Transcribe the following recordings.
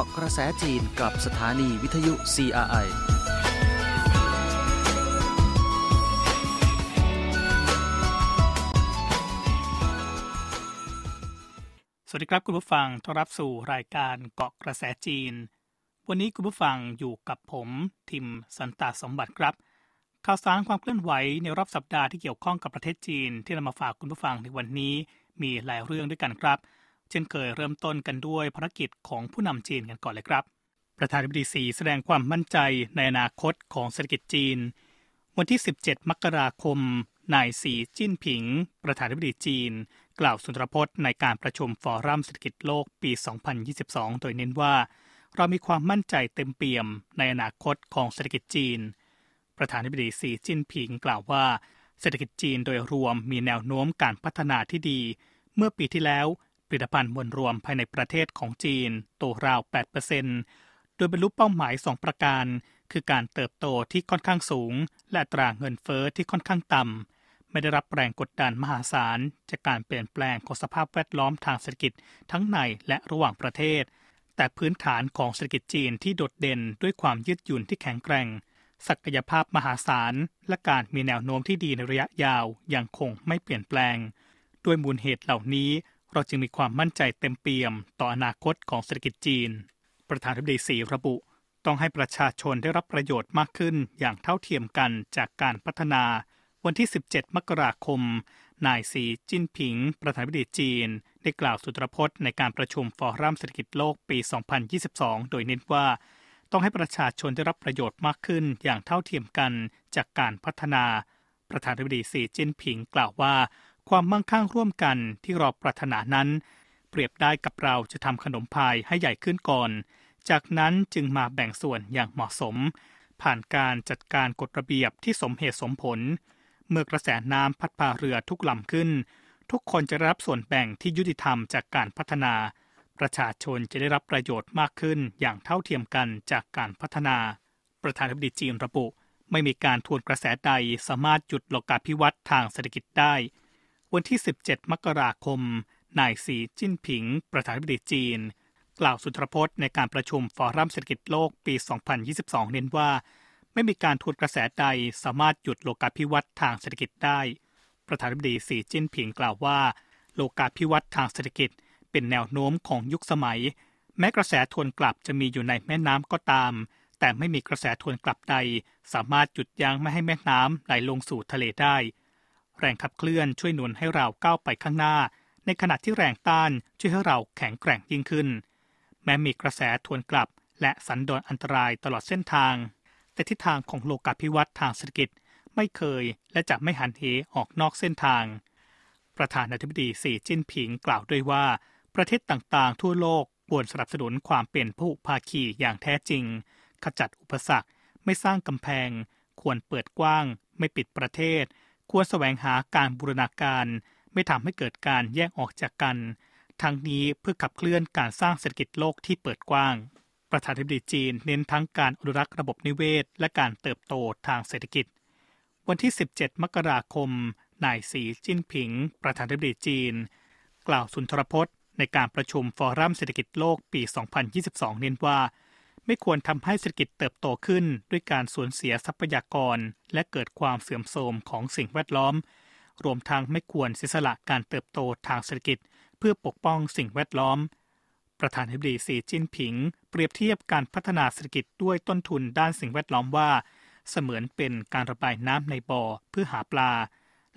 าะกระแสจีนกับสถานีวิทยุ CRI สวัสดีครับคุณผู้ฟังต้อนรับสู่รายการเกาะกระแสจีน วันนี้คุณผู้ฟังอยู่กับผมทิมสันตาสมบัติครับ ข่าวสารความเคลื่อนไหวในรอบสัปดาห์ที่เกี่ยวข้องกับประเทศจีน ที่นำมาฝากคุณผู้ฟังในวันนี้มีหลายเรื่องด้วยกันครับ เช่นเคยเริ่มต้นกันด้วยภารกิจของผู้นำจีนกันก่อนเลยครับ ประธานาธิบดีสีแสดงความมั่นใจในอนาคตของเศรษฐกิจจีน วันที่ 17 มกราคม นายสีจิ้นผิง ประธานาธิบดีจีน กล่าวสุนทรพจน์ในการประชุมฟอรัมเศรษฐกิจโลกปี 2022 โดยเน้นว่า เรามีความมั่นใจเต็มเปี่ยมในอนาคตของเศรษฐกิจจีน ประธานาธิบดีสีจิ้นผิงกล่าวว่าเศรษฐกิจจีนโดยรวมมีแนวโน้มการพัฒนาที่ดี เมื่อปีที่แล้ว ผลิตภัณฑ์มวลรวมภายในประเทศของจีนโตราว 8%โดยบรรลุเป้าหมาย 2 ประการ คือการเติบโตที่ค่อนข้างสูง และอัตราเงินเฟอ้อที่ค่อนข้างต่ำ ไม่ได้รับแรงกดดันมหาศาล จากการเปลี่ยนแปลงของสภาพแวดล้อมทางเศรษฐกิจทั้งในและระหว่างประเทศ แต่พื้นฐานของเศรษฐกิจจีนที่โดดเด่นด้วยความยืดหยุ่นที่แข็งแกร่ง ศักยภาพมหาศาล และการมีแนวโน้มที่ดีในระยะยาวยังคงไม่เปลี่ยนแปลง ด้วยมูลเหตุเหล่านี้ เราจึงมีความมั่นใจเต็มเปี่ยมต่ออนาคตของเศรษฐกิจจีน ประธานาธิบดีสีระบุ ต้องให้ประชาชนได้รับประโยชน์มากขึ้นอย่างเท่าเทียมกันจากการพัฒนา วันที่ 17 มกราคม นายสีจิ้นผิง ประธานาธิบดีจีน ได้กล่าวสุนทรพจน์ในการประชุมฟอรัมเศรษฐกิจโลกปี 2022 โดยเน้นว่า ต้องให้ประชาชนได้รับประโยชน์มากขึ้นอย่างเท่าเทียมกันจากการพัฒนา ประธานาธิบดีสีจิ้นผิงกล่าวว่า ความมั่งคั่งร่วมกันที่เราปรารถนานั้น เปรียบได้กับเราจะทำขนมพายให้ใหญ่ขึ้นก่อน จากนั้นจึงมาแบ่งส่วนอย่างเหมาะสม ผ่านการจัดการกฎระเบียบที่สมเหตุสมผล เมื่อกระแสน้ำพัดพาเรือทุกลำขึ้น ทุกคนจะรับส่วนแบ่งที่ยุติธรรมจากการพัฒนา ประชาชนจะได้รับประโยชน์มากขึ้นอย่างเท่าเทียมกันจากการพัฒนา ประธานาธิบดีจีนระบุไม่มีการทวนกระแสใดสามารถหยุดโลกาภิวัตน์ทางเศรษฐกิจได้ วันที่ 17 มกราคม นายสีจิ้นผิง ประธานาธิบดีจีน กล่าวสุนทรพจน์ในการประชุมฟอรัมเศรษฐกิจโลกปี 2022 เน้นว่า ไม่มีการทวนกระแสใดสามารถหยุดโลกาภิวัตน์ทางเศรษฐกิจได้ ประธานาธิบดีสีจิ้นผิงกล่าวว่า โลกาภิวัตน์ทางเศรษฐกิจ เป็นแนวโน้มของยุคสมัย แม้กระแสทวนกลับจะมีอยู่ในแม่น้ำก็ตามแต่ไม่มีกระแสทวนกลับใด สามารถหยุดยั้งไม่ให้แม่น้ำไหลลงสู่ทะเลได้ แรงขับเคลื่อนช่วยหนุนให้เราก้าวไปข้างหน้า ในขณะที่แรงต้านช่วยให้เราแข็งแกร่งยิ่งขึ้น แม้มีกระแสทวนกลับ และสันโดษอันตรายตลอดเส้นทาง แต่ทิศทางของโลกาภิวัตน์ทางเศรษฐกิจไม่เคยและจะไม่หันเหออกนอกเส้นทาง ประธานาธิบดีสีจิ้นผิงกล่าวด้วยว่า ประเทศต่างๆ ทั่วโลกควรสนับสนุนความเป็นผู้ภาคีอย่างแท้จริง ขจัดอุปสรรค ไม่สร้างกำแพง ควรเปิดกว้าง ไม่ปิดประเทศ ควรแสวงหาการบูรณาการ ไม่ทำให้เกิดการแยกออกจากกัน ทั้งนี้เพื่อขับเคลื่อนการสร้างเศรษฐกิจโลกที่เปิดกว้าง ประธานาธิบดีจีนเน้นทั้งการอนุรักษ์ระบบนิเวศ และการเติบโตทางเศรษฐกิจ วันที่ 17 มกราคม นายสีจิ้นผิง ประธานาธิบดีจีน กล่าวสุนทรพจน์ ในการประชุมฟอรัมเศรษฐกิจโลกปี 2022 เน้นว่า ไม่ควรทำให้เศรษฐกิจเติบโตขึ้นด้วยการสูญเสียทรัพยากร และเกิดความเสื่อมโทรมของสิ่งแวดล้อม รวมทั้งไม่ควรเสียสละการเติบโตทางเศรษฐกิจ เพื่อปกป้องสิ่งแวดล้อม ประธานาธิบดีสีจิ้นผิง เปรียบเทียบการพัฒนาเศรษฐกิจด้วยต้นทุนด้านสิ่งแวดล้อมว่า เสมือนเป็นการระบายน้ำในบ่อเพื่อหาปลา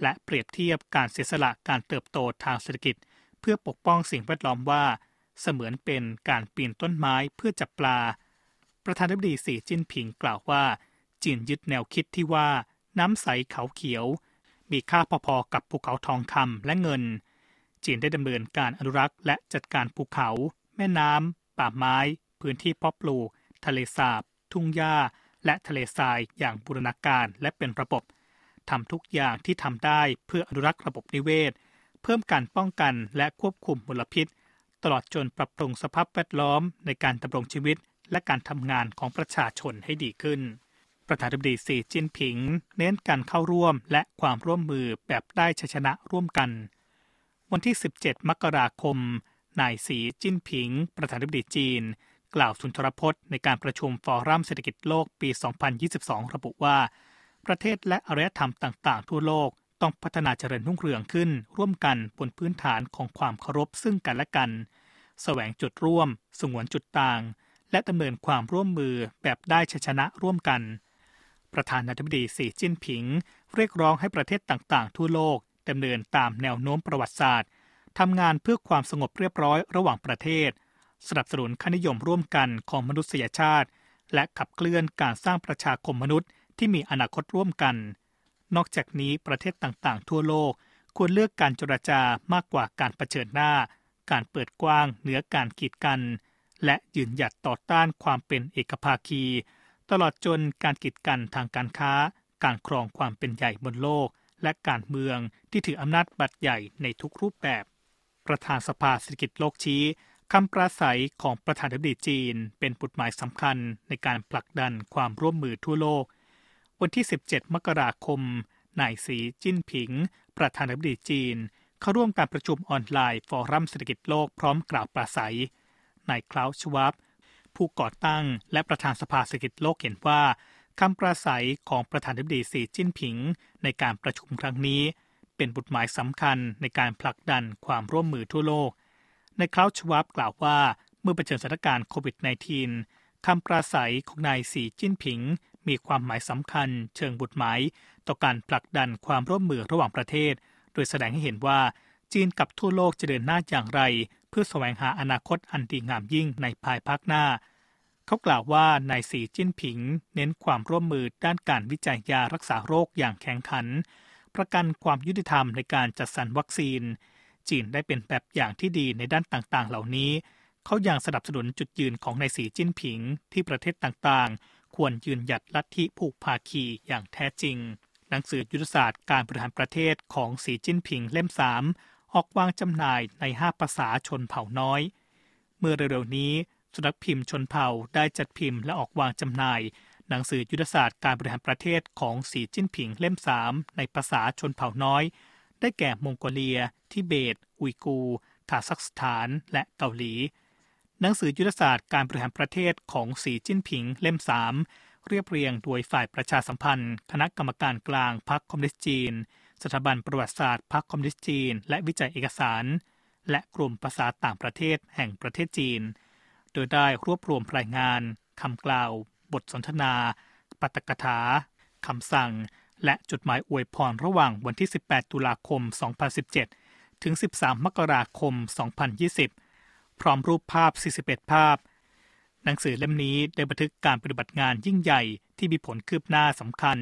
และเปรียบเทียบการเสียสละการเติบโตทางเศรษฐกิจ เพื่อปกป้องสิ่งแวดล้อมว่า เสมือนเป็นการปีนต้นไม้เพื่อจับปลา ประธานาธิบดีสีจิ้นผิงกล่าวว่า จีนยึดแนวคิดที่ว่าน้ำใสเขาเขียว มีค่าพอๆกับภูเขาทองคำและเงิน จีนได้ดำเนินการอนุรักษ์และจัดการภูเขา แม่น้ำป่าไม้ พื้นที่เพาะปลูก ทะเลสาบ ทุ่งหญ้า และทะเลทรายอย่างบูรณาการและเป็นระบบทำทุกอย่างที่ทำได้เพื่ออนุรักษ์ระบบนิเวศ เพิ่มการป้องกันและควบคุมมลพิษ ตลอดจนปรับปรุงสภาพแวดล้อมในการดำรงชีวิต และการทำงานของประชาชนให้ดีขึ้น ประธานาธิบดีสีจิ้นผิง เน้นการเข้าร่วมและความร่วมมือแบบได้ชัยชนะร่วมกัน วันที่ 17 มกราคม นายสีจิ้นผิง ประธานาธิบดีจีน กล่าวสุนทรพจน์ในการประชุมฟอรัมเศรษฐกิจโลกปี 2022 ระบุว่า ประเทศและอารยธรรมต่าง ๆ ทั่วโลกต้องพัฒนาเจริญรุ่งเรืองขึ้น ร่วมกันบนพื้นฐานของความเคารพซึ่งกันและกัน แสวงจุดร่วม สงวนจุดต่าง และดำเนินความร่วมมือแบบได้ชชนะร่วมกัน ประธานาธิบดีสีจิ้นผิง เรียกร้องให้ประเทศต่างๆ ทั่วโลกดำเนินตามแนวโน้มประวัติศาสตร์ทำงานเพื่อความสงบเรียบร้อยระหว่างประเทศ สนับสนุนค่านิยมร่วมกันของมนุษยชาติ และขับเคลื่อนการสร้างประชาคมมนุษย์ที่มีอนาคตร่วมกัน นอกจากนี้ประเทศต่างๆ ทั่วโลก ควรเลือกการเจรจามากกว่าการรเผชิญหน้า การเปิดกว้างเหนือการกีดกัน และยืนหยัดต่อต้านความเป็นเอกภาคี ตลอดจนการกีดกันทางการค้า การครองความเป็นใหญ่บนโลก และการเมืองที่ถืออำนาจบัตรใหญ่ในทุกรูปแบบ ประธานสภาเศรษฐกิจโลกชี้คำปราศัยของประธานาธิบดีจีน เป็นบุตหมายสำคัญในการผลักดันความร่วมมือทั่วโลก วันที่ 17 มกราคม นายสีจิ้นผิง ประธานาธิบดีจีน เข้าร่วมการประชุมออนไลน์ฟอรัมเศรษฐกิจโลกพร้อมกล่าวปราศัย นายคลาวชวับผู้ก่อตั้งและประธานสภาเศรษฐกิจโลกเห็นว่าคำปราศัยของประธานาธิบดีสีจิ้นผิง ในการประชุมครั้งนี้ เป็นบุตหมายสำคัญในการผลักดันความร่วมมือทั่วโลก ในคลาวชวับกล่าวว่าเมื่อเผชิญสถานการณ์โควิด -19 คำปราศัยของนายสีจิ้นผิง มีความหมายสำคัญ เชิงบุตรหมาย ต่อการผลักดันความร่วมมือระหว่างประเทศ โดยแสดงให้เห็นว่าจีนกับทั่วโลกจะเดินหน้าอย่างไร พื่อแสวงหาอนาคตอันดีงามยิ่งในภายภาคหน้า เขากล่าวว่านายสีจิ้นผิง เน้นความร่วมมือด้านการวิจัยยารักษาโรคอย่างแข็งขัน ประกันความยุติธรรมในการจัดสรรวัคซีน จีนได้เป็นแบบอย่างที่ดีในด้านต่างๆ เหล่านี้ เขายังสนับสนุนจุดยืนของนายสีจิ้นผิง ที่ประเทศต่างๆ ควรยืนหยัดลัทธิผูกภาคีอย่างแท้จริง หนังสือยุทธศาสตร์การบริหารประเทศของสีจิ้นผิงเล่มสาม ออกวางจำหน่ายในห้าภาษาชนเผ่าน้อย เมื่อเร็วๆนี้สุนักพิมพ์ชนเผ่าได้จัดพิมพ์และออกวางจำหน่าย หนังสือยุทธศาสตร์การบริหารประเทศของสีจิ้นผิงเล่มสามในภาษาชนเผ่าน้อย ได้แก่มองโกเลีย ทิเบต อุยกูร์คาซัคสถาน และเกาหลี หนังสือยุทธศาสตร์การบริหารประเทศของสีจิ้นผิงเล่มสามเรียบเรียงโดยฝ่ายประชาสัมพันธ์ คณะกรรมการกลางพรรคคอมมิวนิสต์จีน สถาบันประวัติศาสตร์พรรคคอมมิวนิสต์จีน และวิจัยเอกสาร และกลุ่มภาษาต่างประเทศแห่งประเทศจีน โดยได้รวบรวมรายงานคำกล่าว บทสนทนา ปาฐกถาคำสั่ง และจดหมายอวยพรระหว่างวันที่ 18 ตุลาคม 2017 ถึง 13 มกราคม 2020 พร้อมรูปภาพ 41 ภาพ หนังสือเล่มนี้ได้บันทึกการปฏิบัติงานยิ่งใหญ่ที่มีผลคืบหน้าสำคัญ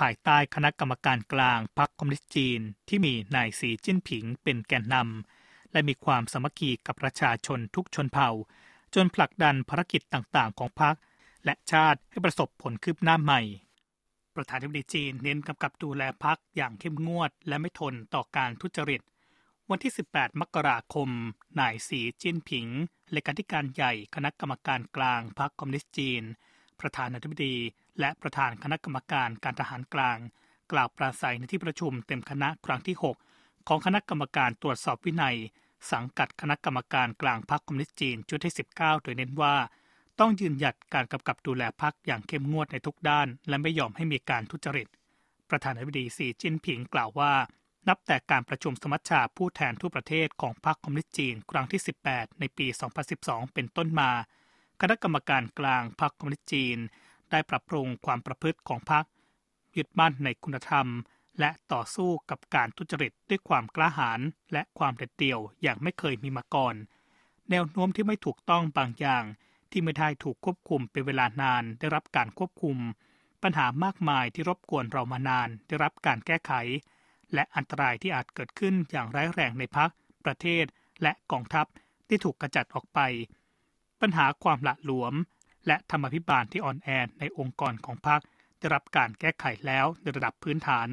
ภายใต้คณะกรรมการกลางพรรคคอมมิวนิสต์จีน ที่มีนายสีจิ้นผิงเป็นแกนนำและมีความสมัคคีกับประชาชนทุกชนเผ่า จนผลักดันภารกิจต่างๆ ของพรรคและชาติให้ประสบผลคืบหน้าใหม่ ประธานาธิบดีจีนเน้นกำกับดูแลพรรคอย่างเข้มงวด และไม่ทนต่อการทุจริต วันที่ 18 มกราคม นายสีจิ้นผิงเลขาธิการใหญ่คณะกรรมการกลางพรรคคอมมิวนิสต์จีน ประธานาธิบดี และประธานคณะกรรมการการทหารกลาง กล่าวปราศัยในที่ประชุมเต็มคณะครั้งที่ 6 ของคณะกรรมการตรวจสอบวินัย สังกัดคณะกรรมการกลางพรรคคอมมิวนิสต์จีนชุดที่ 19 โดยเน้นว่า ต้องยืนหยัดการกำกับดูแลพรรคอย่างเข้มงวดในทุกด้าน และไม่ยอมให้มีการทุจริต ประธานาธิบดีสีจิ้นผิงกล่าวว่า นับแต่การประชุมสมัชชาผู้แทนทั่วประเทศของพรรคคอมมิวนิสต์จีนครั้งที่ 18 ในปี 2012 เป็นต้นมา คณะกรรมการกลางพรรคคอมมิวนิสต์จีน ได้ปรับปรุงความประพฤติของพรรคยึดมั่นในคุณธรรม และต่อสู้กับการทุจริตด้วยความกล้าหาญและความเด็ดเดี่ยวอย่างไม่เคยมีมาก่อน แนวโน้มที่ไม่ถูกต้องบางอย่าง ที่ไม่ได้ถูกควบคุมเป็นเวลานานได้รับการควบคุม ปัญหามากมายที่รบกวนเรามานานได้รับการแก้ไข และอันตรายที่อาจเกิดขึ้นอย่างร้ายแรงในพักประเทศและกองทัพที่ถูกกระจัดออกไป ปัญหาความละหลวม และธรรมพิบาลที่อ่อนแอในองค์กรของพรรคได้รับการแก้ไขแล้วในระดับพื้นฐาน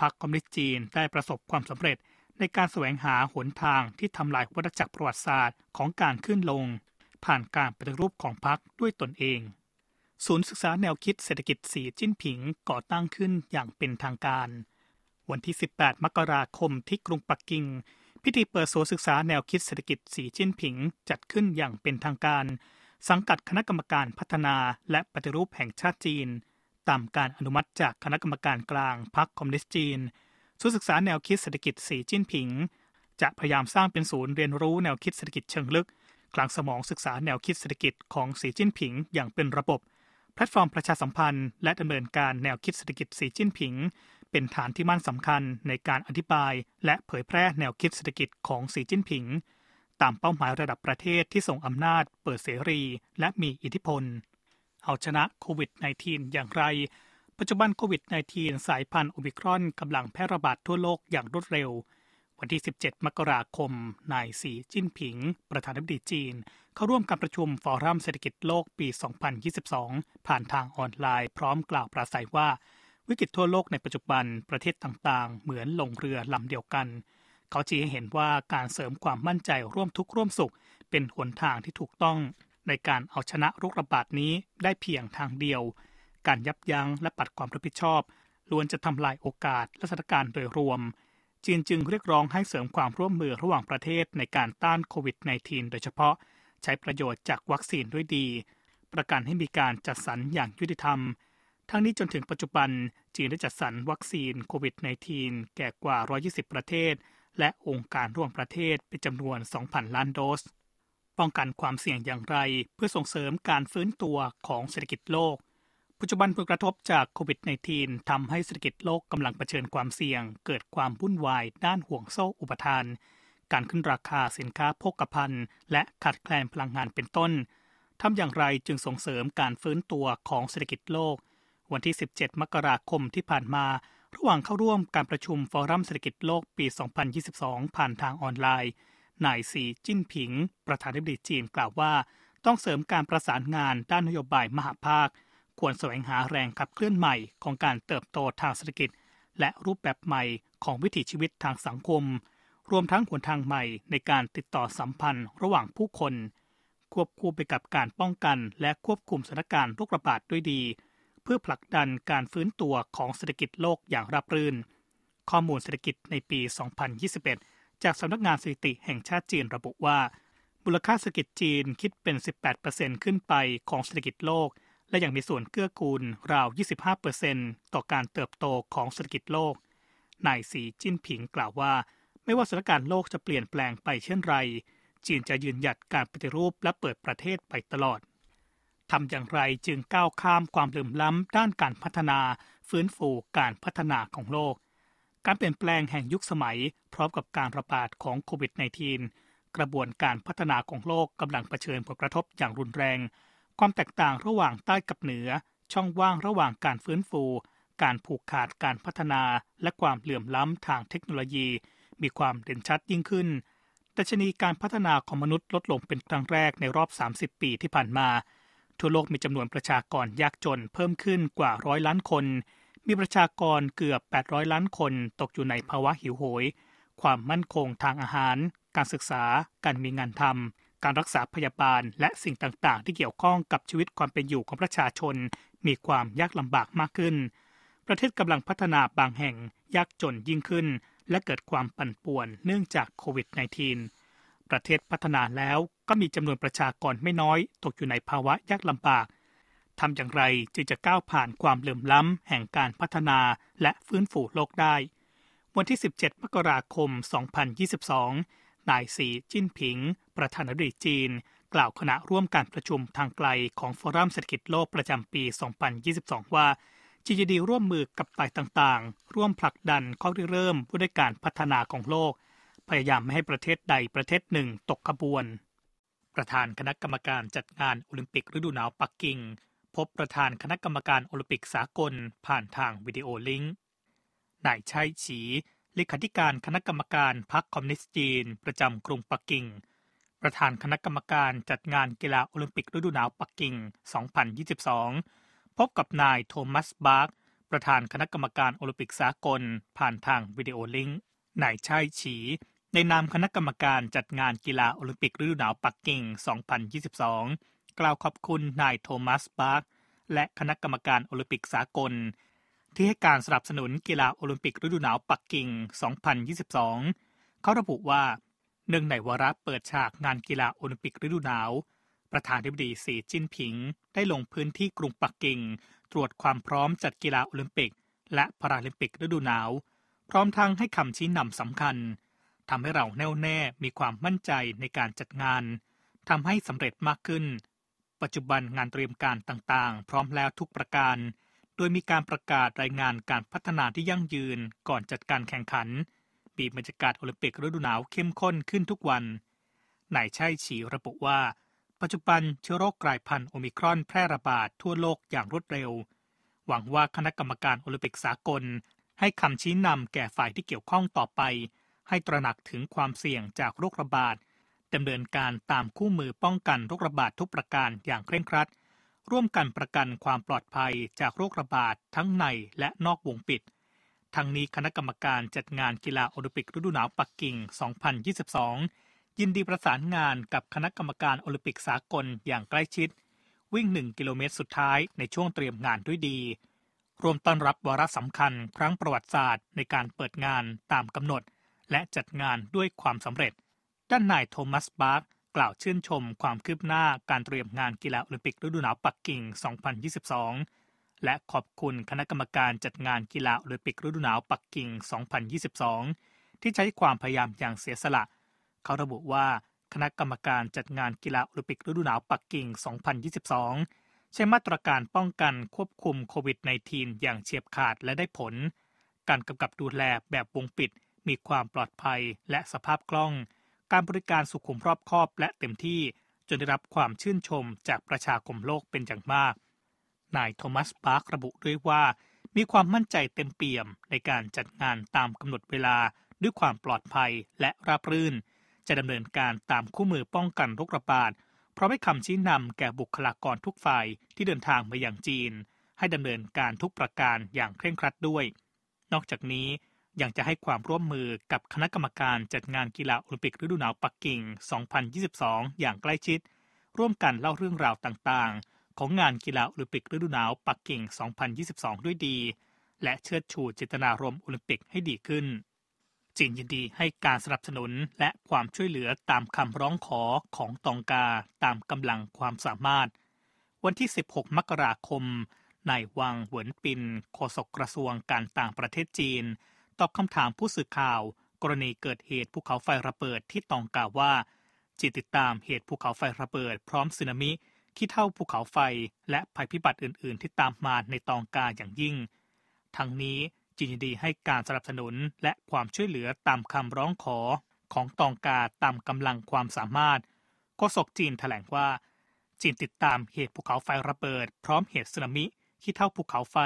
พรรคคอมมิวนิสต์จีนได้ประสบความสำเร็จในการแสวงหาหนทางที่ทำลายวัฏจักรประวัติศาสตร์ของการขึ้นลง ผ่านการปฏิรูปของพรรคด้วยตนเอง ศูนย์ศึกษาแนวคิดเศรษฐกิจสีจิ้นผิงก่อตั้งขึ้นอย่างเป็นทางการ วันที่ 18 มกราคมที่กรุงปักกิ่ง พิธีเปิดศูนย์ศึกษาแนวคิดเศรษฐกิจสีจิ้นผิง จัดขึ้นอย่างเป็นทางการ สังกัดคณะกรรมการพัฒนาและปฏิรูปแห่งชาติจีน ตามการอนุมัติจากคณะกรรมการกลางพรรคคอมมิวนิสต์จีนศูนย์ศึกษาแนวคิดเศรษฐกิจสีจิ้นผิง จะพยายามสร้างเป็นศูนย์เรียนรู้แนวคิดเศรษฐกิจเชิงลึกคลังสมองศึกษาแนวคิดเศรษฐกิจของสีจิ้นผิง อย่างเป็นระบบ แพลตฟอร์มประชาสัมพันธ์ และดำเนินการแนวคิดเศรษฐกิจสีจิ้นผิง เป็นฐานที่มั่นสำคัญในการอธิบาย และเผยแพร่แนวคิดเศรษฐกิจของสีจิ้นผิง ตามเป้าหมายระดับประเทศที่ส่งอำนาจ เปิดเสรี และมีอิทธิพล เอาชนะโควิด -19 อย่างไร ปัจจุบันโควิด -19 สายพันธุ์โอมิครอนกำลังแพร่ระบาดทั่วโลกอย่างรวดเร็ว วันที่ 17 มกราคม นายสีจิ้นผิง ประธานาธิบดีจีน เข้าร่วมการประชุมฟอรัมเศรษฐกิจโลกปี 2022 ผ่านทางออนไลน์ พร้อมกล่าวปราศัยว่า วิกฤตทั่วโลกในปัจจุบันประเทศต่างๆ เหมือนลงเรือลำเดียวกัน เขาชี้ให้เห็นว่าการเสริมความมั่นใจร่วมทุกข์ร่วมสุข เป็นหนทางที่ถูกต้อง ในการเอาชนะโรคระบาดนี้ได้เพียงทางเดียว การยับยั้งและปัดความรับผิดชอบล้วนจะทำลายโอกาสและสถานการณ์โดยรวม จีนจึงเรียกร้องให้เสริมความร่วมมือระหว่างประเทศในการต้านโควิด -19 โดยเฉพาะใช้ประโยชน์จากวัคซีนด้วยดี ประกันให้มีการจัดสรรอย่างยุติธรรม ทั้งนี้จนถึงปัจจุบันจีนได้จัดสรรวัคซีนโควิด -19 แก่กว่า 120 ประเทศ และองค์การร่วมประเทศเป็นจำนวน 2,000 ล้านโดส ป้องกันความเสี่ยงอย่างไรเพื่อส่งเสริมการฟื้นตัวของเศรษฐกิจโลก ปัจจุบันผลกระทบจากโควิด -19 ทำให้เศรษฐกิจโลกกำลังเผชิญความเสี่ยง เกิดความวุ่นวายด้านห่วงโซ่อุปทาน การขึ้นราคาสินค้าโภคภัณฑ์ และขาดแคลนพลังงานเป็นต้นทำอย่างไรจึงส่งเสริมการฟื้นตัวของเศรษฐกิจโลก วันที่ 17 มกราคมที่ผ่านมา ระหว่างเข้าร่วมการประชุมฟอรัมเศรษฐกิจโลกปี 2022 ผ่านทางออนไลน์ นายสีจิ้นผิง ประธานาธิบดีจีนกล่าวว่า ต้องเสริมการประสานงานด้านนโยบายมหาภาค ควรแสวงหาแรงขับเคลื่อนใหม่ของการเติบโตทางเศรษฐกิจ และรูปแบบใหม่ของวิถีชีวิตทางสังคม รวมทั้งหนทางใหม่ในการติดต่อสัมพันธ์ระหว่างผู้คน ควบคู่ไปกับการป้องกันและควบคุมสถานการณ์โรคระบาดด้วยดี เพื่อผลักดันการฟื้นตัวของเศรษฐกิจโลกอย่างราบรื่น ข้อมูลเศรษฐกิจในปี 2021 จากสำนักงานสถิติแห่งชาติจีนระบุว่า มูลค่าเศรษฐกิจจีนคิดเป็น 18%ขึ้นไปของเศรษฐกิจโลก และยังมีส่วนเกื้อกูลราว 25%ต่อการเติบโตของเศรษฐกิจโลก นายสีจิ้นผิงกล่าวว่า ไม่ว่าสถานการณ์โลกจะเปลี่ยนแปลงไปเช่นไร จีนจะยืนหยัดการปฏิรูปและเปิดประเทศไปตลอด ทำอย่างไรจึงก้าวข้ามความเหลื่อมล้ำด้านการพัฒนา ฟื้นฟูการพัฒนาของโลก การเปลี่ยนแปลงแห่งยุคสมัย พร้อมกับการระบาดของโควิด -19 กระบวนการพัฒนาของโลกกำลังเผชิญผลกระทบอย่างรุนแรง ความแตกต่างระหว่างใต้กับเหนือ ช่องว่างระหว่างการฟื้นฟู การผูกขาดการพัฒนา และความเหลื่อมล้ำทางเทคโนโลยี มีความเด่นชัดยิ่งขึ้นดัชนีการพัฒนาของมนุษย์ลดลงเป็นครั้งแรกในรอบ 30 ปีที่ผ่านมา ทั่วโลกมีจำนวนประชากรยากจนเพิ่มขึ้นกว่าร้อยล้านคน มีประชากรเกือบ 800 ล้านคนตกอยู่ในภาวะหิวโหย ความมั่นคงทางอาหาร การศึกษา การมีงานทำ การรักษาพยาบาล และสิ่งต่างๆ ที่เกี่ยวข้องกับชีวิตความเป็นอยู่ของประชาชน มีความยากลำบากมากขึ้น ประเทศกำลังพัฒนาบางแห่งยากจนยิ่งขึ้น และเกิดความปั่นป่วนเนื่องจากโควิด -19 ประเทศพัฒนาแล้วก็มีจำนวนประชากรไม่น้อยตกอยู่ในภาวะยากลำบากทำอย่างไรจึงจะก้าวผ่านความเหลื่อมล้ำแห่งการพัฒนาและฟื้นฟูโลกได้ วันที่ 17 มกราคม 2022 นายสีจิ้นผิง ประธานาธิบดีจีน กล่าวคณะร่วมการประชุมทางไกลของฟอรัมเศรษฐกิจโลกประจำปี 2022 ว่าจีนดีร่วมมือกับฝ่ายต่างๆ ร่วมผลักดันข้อริเริ่มผู้ด้วยการพัฒนาของโลก พยายามไม่ให้ประเทศใดประเทศหนึ่งตกขบวน ประธานคณะกรรมการจัดงานโอลิมปิกฤดูหนาวปักกิ่ง พบประธานคณะกรรมการโอลิมปิกสากลผ่านทางวิดีโอลิงก์นายชัยฉีเลขาธิการคณะกรรมการพรรคคอมมิวนิสต์จีน ประจำกรุงปักกิ่ง ประธานคณะกรรมการจัดงานกีฬาโอลิมปิกฤดูหนาวปักกิ่ง 2022 พบกับนายโทมัสบาร์กประธานคณะกรรมการโอลิมปิกสากลผ่านทางวิดีโอลิงก์นายชัยฉี ในนามคณะกรรมการจัดงานกีฬาโอลิมปิกฤดูหนาวปักกิ่ง 2022 กล่าวขอบคุณนายโทมัสบาร์กและคณะกรรมการโอลิมปิกสากล ที่ให้การสนับสนุนกีฬาโอลิมปิกฤดูหนาวปักกิ่ง 2022 เขาระบุว่าเนื่องในวาระเปิดฉากงานกีฬาโอลิมปิกฤดูหนาว ประธานธิบดีสีจิ้นผิง ได้ลงพื้นที่กรุงปักกิ่ง ตรวจความพร้อมจัดกีฬาโอลิมปิก และพาราลิมปิกฤดูหนาว พร้อมทั้งให้คำชี้นำสำคัญ ทำให้เราแน่วแน่มีความมั่นใจในการจัดงานทำให้สำเร็จมากขึ้น ปัจจุบันงานเตรียมการต่างๆ พร้อมแล้วทุกประการ โดยมีการประกาศรายงานการพัฒนาที่ยั่งยืนก่อนจัดการแข่งขันบีบรรยากาศโอลิมปิกฤดูหนาวเข้มข้นขึ้นทุกวันนายชัยฉีระบุว่า ปัจจุบันเชื้อโรคกลายพันธุ์โอมิครอนแพร่ระบาดทั่วโลกอย่างรวดเร็ว หวังว่าคณะกรรมการโอลิมปิกสากล ให้คำชี้นำแก่ฝ่ายที่เกี่ยวข้องต่อไป ให้ตระหนักถึงความเสี่ยงจากโรคระบาดดำเนินการตามคู่มือป้องกันโรคระบาดทุกประการอย่างเคร่งครัด ร่วมกันประกันความปลอดภัยจากโรคระบาดทั้งในและนอกวงปิด ทั้งนี้คณะกรรมการจัดงานกีฬาโอลิมปิกฤดูหนาวปักกิ่ง 2022 ยินดีประสานงานกับคณะกรรมการโอลิมปิกสากลอย่างใกล้ชิด วิ่ง 1 กิโลเมตรสุดท้ายในช่วงเตรียมงานด้วยดี รวมต้อนรับวาระสำคัญครั้งประวัติศาสตร์ในการเปิดงานตามกำหนด และจัดงานด้วยความสำเร็จ ด้านนายโทมัสบาร์กกล่าวชื่นชมความคืบหน้าการเตรียมงานกีฬาโอลิมปิกฤดูหนาวปักกิ่ง 2022 และขอบคุณคณะกรรมการจัดงานกีฬาโอลิมปิกฤดูหนาวปักกิ่ง 2022 ที่ใช้ความพยายามอย่างเสียสละ เขาระบุว่าคณะกรรมการจัดงานกีฬาโอลิมปิกฤดูหนาวปักกิ่ง 2022 ใช้มาตรการป้องกันควบคุมโควิด -19 อย่างเฉียบขาดและได้ผล การกำกับดูแลแบบวงปิด มีความปลอดภัยและสภาพคล่อง การบริการสุขุมรอบคอบและเต็มที่จนได้รับความชื่นชมจากประชาคมโลกเป็นอย่างมาก นายโทมัสปาร์คระบุด้วยว่า มีความมั่นใจเต็มเปี่ยมในการจัดงานตามกำหนดเวลาด้วยความปลอดภัยและราบรื่น จะดำเนินการตามคู่มือป้องกันโรคระบาดเพราะให้คำชี้นำแก่บุคลากรทุกฝ่ายที่เดินทางมาอย่างจีน ให้ดำเนินการทุกประการอย่างเคร่งครัดด้วย นอกจากนี้ ยังจะให้ความร่วมมือกับคณะกรรมการจัดงานกีฬาโอลิมปิกฤดูหนาวปักกิ่ง 2022 อย่างใกล้ชิด ร่วมกันเล่าเรื่องราวต่างๆ ของงานกีฬาโอลิมปิกฤดูหนาวปักกิ่ง 2022 ด้วยดี และเชิดชูเจตนารมณ์โอลิมปิกให้ดีขึ้น จีนยินดีให้การสนับสนุนและความช่วยเหลือตามคำร้องขอของตองกาตามกำลังความสามารถ วันที่ 16 มกราคมนายวังเหวินปินโฆษกกระทรวงการต่างประเทศจีน ตอบคำถามผู้สื่อข่าว กรณีเกิดเหตุภูเขาไฟระเบิดที่ตองกาว่าจิตติดตามเหตุภูเขาไฟระเบิด พร้อมสึนามิขี้เท่าภูเขาไฟและภัยพิบัติอื่น ๆ ที่ตามมาในตองกาอย่างยิ่ง ทั้งนี้จีนดีให้การสนับสนุนและความช่วยเหลือตามคำร้องขอของตองกาตามกำลังความสามารถโฆษกจีนแถลงว่า จีนติดตามเหตุภูเขาไฟระเบิด พร้อมเหตุสึนามิขี้เท่าภูเขาไฟ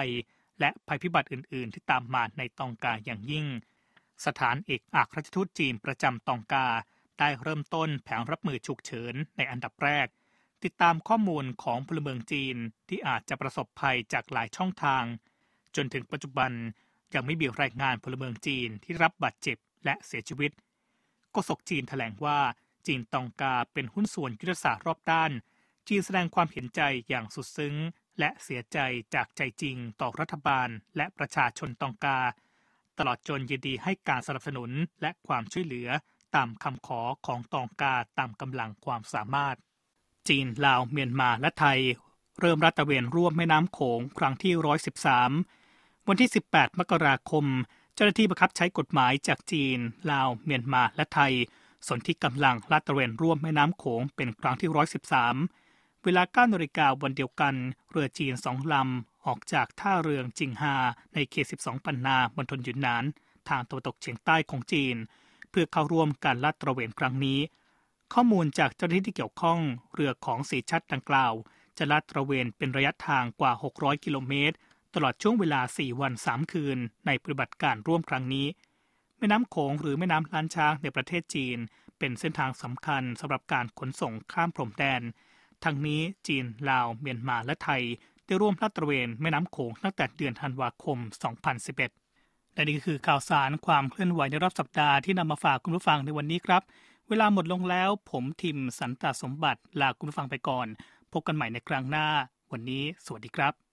และภัยพิบัติอื่น ๆ ที่ตามมาในตองกาอย่างยิ่ง สถานเอกอัครราชทูตจีนประจำตองกา ได้เริ่มต้นแผนรับมือฉุกเฉินในอันดับแรก ติดตามข้อมูลของพลเมืองจีนที่อาจจะประสบภัยจากหลายช่องทาง จนถึงปัจจุบันยังไม่มีรายงานพลเมืองจีนที่รับบาดเจ็บและเสียชีวิตโฆษกจีนแถลงว่าจีนตองกาเป็นหุ้นส่วนยุทธศาสตร์รอบด้าน จีนแสดงความเห็นใจอย่างสุดซึ้ง และเสียใจจากใจจริงต่อรัฐบาลและประชาชนตองกา ตลอดจนยินดีให้การสนับสนุนและความช่วยเหลือตามคำขอของตองกาตามกำลังความสามารถ จีนลาวเมียนมาและไทย เริ่มรัตเวนร่วมแม่น้ำโขงครั้งที่ 113 วันที่ 18 มกราคม เจ้าหน้าที่บังคับใช้กฎหมายจากจีน ลาวเมียนมาและไทยสนที่กำลังลาดตระเวนร่วมแม่น้ำโขงเป็นครั้งที่ 113 เวลา9นาฬิกาวันเดียวกัน เรือจีนสองลำ ออกจากท่าเรือจิงฮาในเขต 12 ปันนามณฑลยุนนาน ทางตะวันตกเฉียงใต้ของจีน เพื่อเข้าร่วมการลาดตระเวนครั้งนี้ ข้อมูลจากเจ้าหน้าที่ที่เกี่ยวข้องเรือของสีชัดดังกล่าว จะลาดตระเวนเป็นระยะทางกว่า 600 กิโลเมตร ตลอดช่วงเวลา 4 วัน 3 คืน ในปฏิบัติการร่วมครั้งนี้ แม่น้ำโขงหรือแม่น้ำล้านช้างในประเทศจีน เป็นเส้นทางสำคัญสำหรับการขนส่งข้ามพรมแดน ทั้งนี้จีน ลาว เมียนมาและไทย ได้ร่วมลาดตระเวนแม่น้ำโขงตั้งแต่เดือนธันวาคม 2011 และนี่คือข่าวสารความเคลื่อนไหวในรอบสัปดาห์ที่นำมาฝากคุณผู้ฟังในวันนี้ครับ เวลาหมดลงแล้ว ผมทิมสันตสมบัติลาคุณผู้ฟังไปก่อน พบกันใหม่ในครั้งหน้า วันนี้ สวัสดีครับ